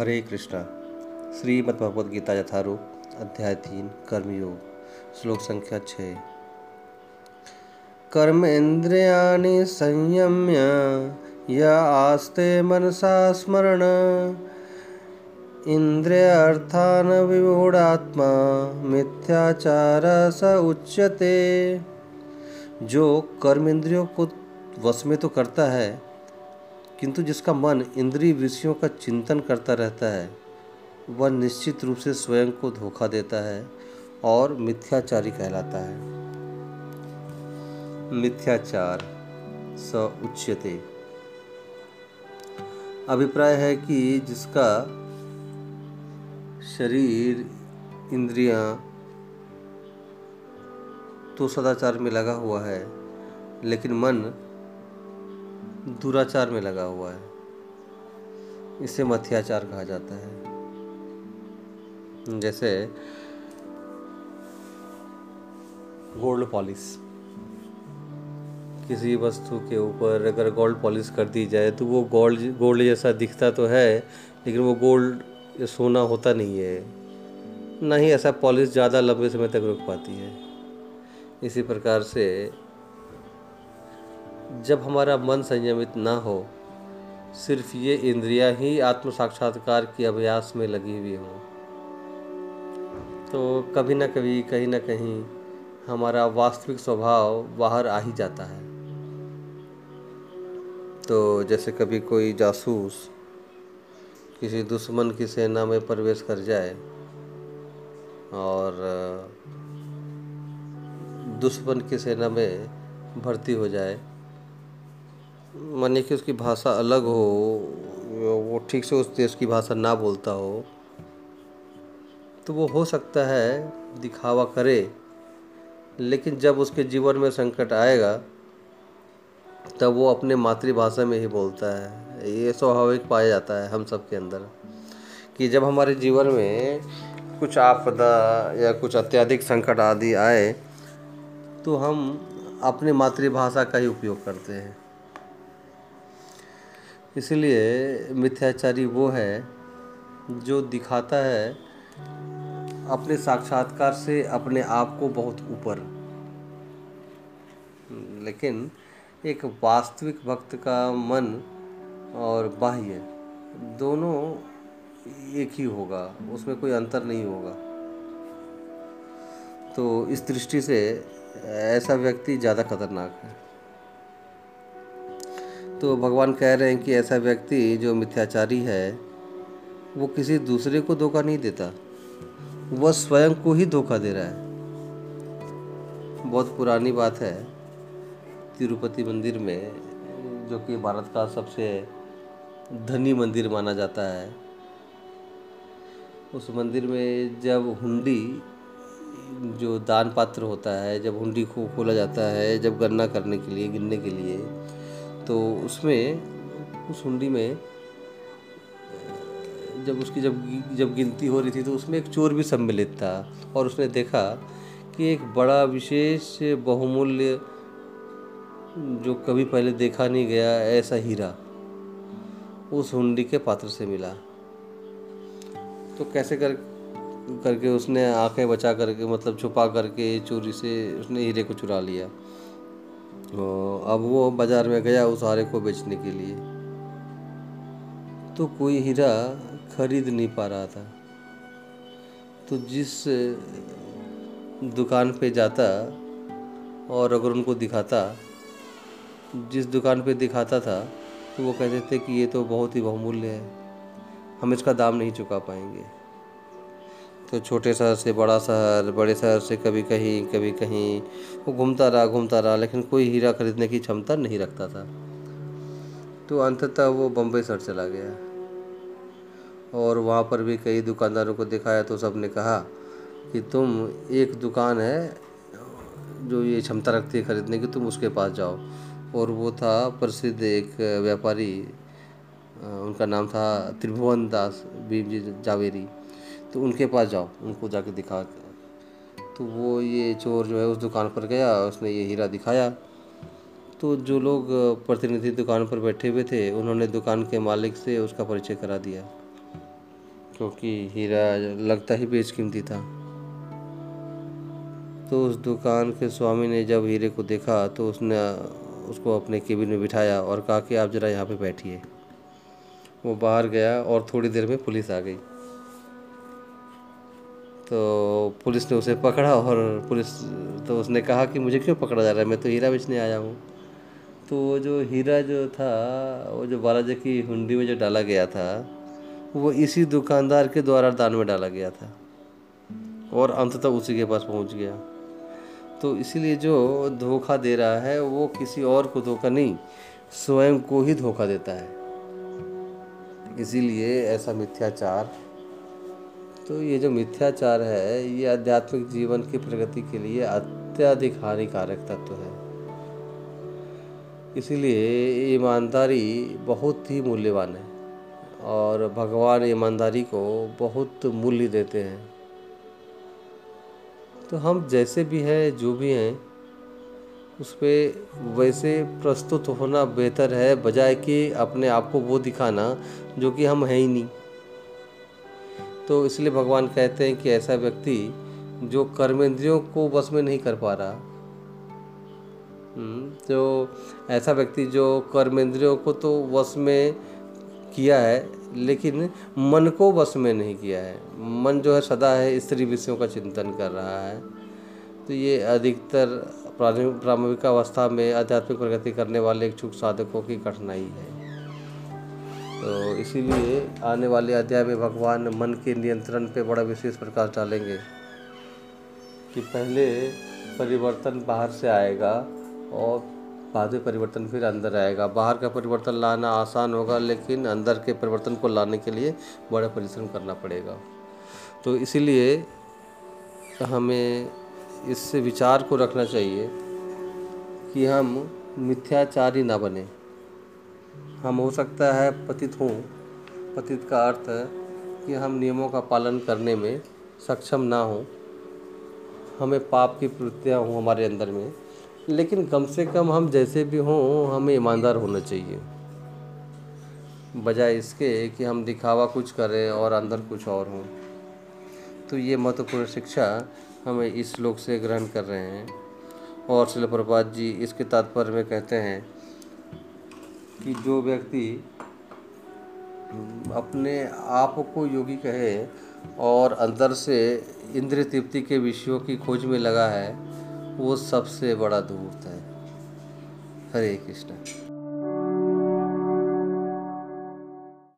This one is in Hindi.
हरे कृष्णा। श्रीमद् भगवद गीता यथारूप, अध्याय तीन, कर्मयोग, श्लोक संख्या छः। कर्म इंद्रियाणि संयम्य, या आस्ते मनसा स्मरण। इंद्रिय अर्थान विमूढ़ात्मा, मिथ्याचार स उच्यते। जो कर्म इंद्रियों को वश में तो करता है किंतु जिसका मन इंद्रिय विषयों का चिंतन करता रहता है, वह निश्चित रूप से स्वयं को धोखा देता है और मिथ्याचारी कहलाता है। मिथ्याचार स उच्यते। अभिप्राय है कि जिसका शरीर, इंद्रियाँ तो सदाचार में लगा हुआ है, लेकिन मन दुराचार में लगा हुआ है। इसे मथ्याचार कहा जाता है। जैसे गोल्ड पॉलिश किसी वस्तु के ऊपर अगर गोल्ड पॉलिश कर दी जाए तो वो गोल्ड गोल्ड जैसा दिखता तो है, लेकिन वो गोल्ड सोना होता नहीं है। ना ही ऐसा पॉलिश ज़्यादा लंबे समय तक रुक पाती है। इसी प्रकार से जब हमारा मन संयमित ना हो, सिर्फ़ ये इंद्रियाँ ही आत्म साक्षात्कार के अभ्यास में लगी हुई हों। तो कभी ना कभी, कहीं ना कहीं हमारा वास्तविक स्वभाव बाहर आ ही जाता है। तो जैसे कभी कोई जासूस किसी दुश्मन की सेना में प्रवेश कर जाए और, दुश्मन की सेना में भर्ती हो जाए मानिए कि उसकी भाषा अलग हो, वो ठीक से उस देश की भाषा ना बोलता हो तो वो हो सकता है दिखावा करे। लेकिन जब उसके जीवन में संकट आएगा, तब वो अपने मातृभाषा में ही बोलता है। ये स्वाभाविक पाया जाता है हम सब के अंदर, कि जब हमारे जीवन में कुछ आपदा या कुछ अत्याधिक संकट आदि आए तो हम अपने मातृभाषा का ही उपयोग करते हैं। इसलिए मिथ्याचारी वो है जो दिखाता है अपने साक्षात्कार से अपने आप को बहुत ऊपर। लेकिन एक वास्तविक भक्त का मन और बाह्य दोनों एक ही होगा, उसमें कोई अंतर नहीं होगा। तो इस दृष्टि से ऐसा व्यक्ति ज़्यादा खतरनाक है। तो भगवान कह रहे हैं कि ऐसा व्यक्ति जो मिथ्याचारी है, वो किसी दूसरे को धोखा नहीं देता। वह स्वयं को ही धोखा दे रहा है। बहुत पुरानी बात है, तिरुपति मंदिर में, जो कि भारत का सबसे धनी मंदिर माना जाता है, उस मंदिर में जब हुंडी, जो दान पात्र होता है, जब हुंडी को खोला जाता है, जब गन्ना करने के लिए, गिनने के लिए तो उसमें, उस हुंडी में जब उसकी जब जब गिनती हो रही थी तो उसमें एक चोर भी सम्मिलित था और उसने देखा कि एक बड़ा विशेष बहुमूल्य, जो कभी पहले देखा नहीं गया, ऐसा हीरा उस हुंडी के पात्र से मिला। तो कैसे कर, करके उसने आँखें बचा करके मतलब छुपा करके चोरी से उसने हीरे को चुरा लिया? अब वो बाज़ार में गया उस हारे को बेचने के लिए। तो कोई हीरा खरीद नहीं पा रहा था। तो जिस दुकान पे जाता और अगर उनको दिखाता, जिस दुकान पे दिखाता था तो वो कहते थे कि ये तो बहुत ही बहुमूल्य है, हम इसका दाम नहीं चुका पाएँगे। तो छोटे शहर से बड़ा शहर, बड़े शहर से कभी कहीं कभी कहीं, वो घूमता रहा घूमता रहा, लेकिन कोई हीरा खरीदने की क्षमता नहीं रखता था। तो अंततः वो बम्बई शहर चला गया। और वहाँ पर भी कई दुकानदारों को दिखाया तो सबने कहा कि तुम एक दुकान है जो ये क्षमता रखती है खरीदने की, तुम उसके पास जाओ। और वो था प्रसिद्ध एक व्यापारी उनका नाम था त्रिभुवन दास भीम जी जावेरी। तो उनके पास जाओ, उनको जाके दिखा। तो वो ये चोर जो है उस दुकान पर गया, उसने ये हीरा दिखाया। तो जो लोग प्रतिनिधि दुकान पर बैठे हुए थे, उन्होंने दुकान के मालिक से उसका परिचय करा दिया। क्योंकि हीरा लगता ही बेशकीमती था। तो उस दुकान के स्वामी ने जब हीरे को देखा तो उसने उसको अपने केबिन में बिठाया और कहा कि आप ज़रा यहाँ पे बैठिए। वो बाहर गया और थोड़ी देर में पुलिस आ गई। तो पुलिस ने उसे पकड़ा और पुलिस तो उसने कहा कि मुझे क्यों पकड़ा जा रहा है? मैं तो हीरा बेचने आया हूँ। तो वो जो हीरा जो था, वो जो बालाजी की हुंडी में जो डाला गया था, वो इसी दुकानदार के द्वारा दान में डाला गया था और अंततः उसी के पास पहुँच गया। तो इसीलिए जो धोखा दे रहा है, वो किसी और को धोखा नहीं, स्वयं को ही धोखा देता है। इसीलिए ऐसा मिथ्याचार तो ये जो मिथ्याचार है, ये आध्यात्मिक जीवन की प्रगति के लिए अत्यधिक हानिकारक तत्व है। इसीलिए ईमानदारी बहुत ही मूल्यवान है और भगवान ईमानदारी को बहुत मूल्य देते हैं। तो हम जैसे भी हैं, जो भी हैं, उस पर वैसे प्रस्तुत होना बेहतर है, बजाय कि अपने आप को वो दिखाना जो कि हम हैं ही नहीं। तो इसलिए भगवान कहते हैं कि ऐसा व्यक्ति जो कर्मेंद्रियों को बस में नहीं कर पा रहा। हम्म, जो ऐसा व्यक्ति जो कर्मेंद्रियों को तो वश में किया है लेकिन मन को वश में नहीं किया है। मन जो है सदा है स्त्री विषयों का चिंतन कर रहा है। तो ये अधिकतर प्रारंभिक अवस्था में आध्यात्मिक प्रगति करने वाले इच्छुक साधकों की कठिनाई है। तो इसीलिए आने वाले अध्याय में भगवान मन के नियंत्रण पे बड़ा विशेष प्रकाश डालेंगे कि पहले परिवर्तन बाहर से आएगा और बाद में परिवर्तन फिर अंदर आएगा। बाहर का परिवर्तन लाना आसान होगा, लेकिन अंदर के परिवर्तन को लाने के लिए बड़ा परिश्रम करना पड़ेगा। तो इसीलिए हमें इस विचार को रखना चाहिए कि हम मिथ्याचारी ना बने। हम हो सकता है पतित हों। पतित का अर्थ है कि हम नियमों का पालन करने में सक्षम ना हों। हमें पाप की प्रवृत्तियाँ हों हमारे अंदर में, लेकिन कम से कम हम जैसे भी हों, हमें ईमानदार होना चाहिए। बजाय इसके कि हम दिखावा कुछ करें और अंदर कुछ और हों। तो ये महत्वपूर्ण शिक्षा हमें इस श्लोक से ग्रहण कर रहे हैं। और शिल जी इसके तात्पर्य में कहते हैं कि जो व्यक्ति अपने आप को योगी कहे और अंदर से इंद्र तृप्ति के विषयों की खोज में लगा है, वो सबसे बड़ा धूर्त है। हरे कृष्ण।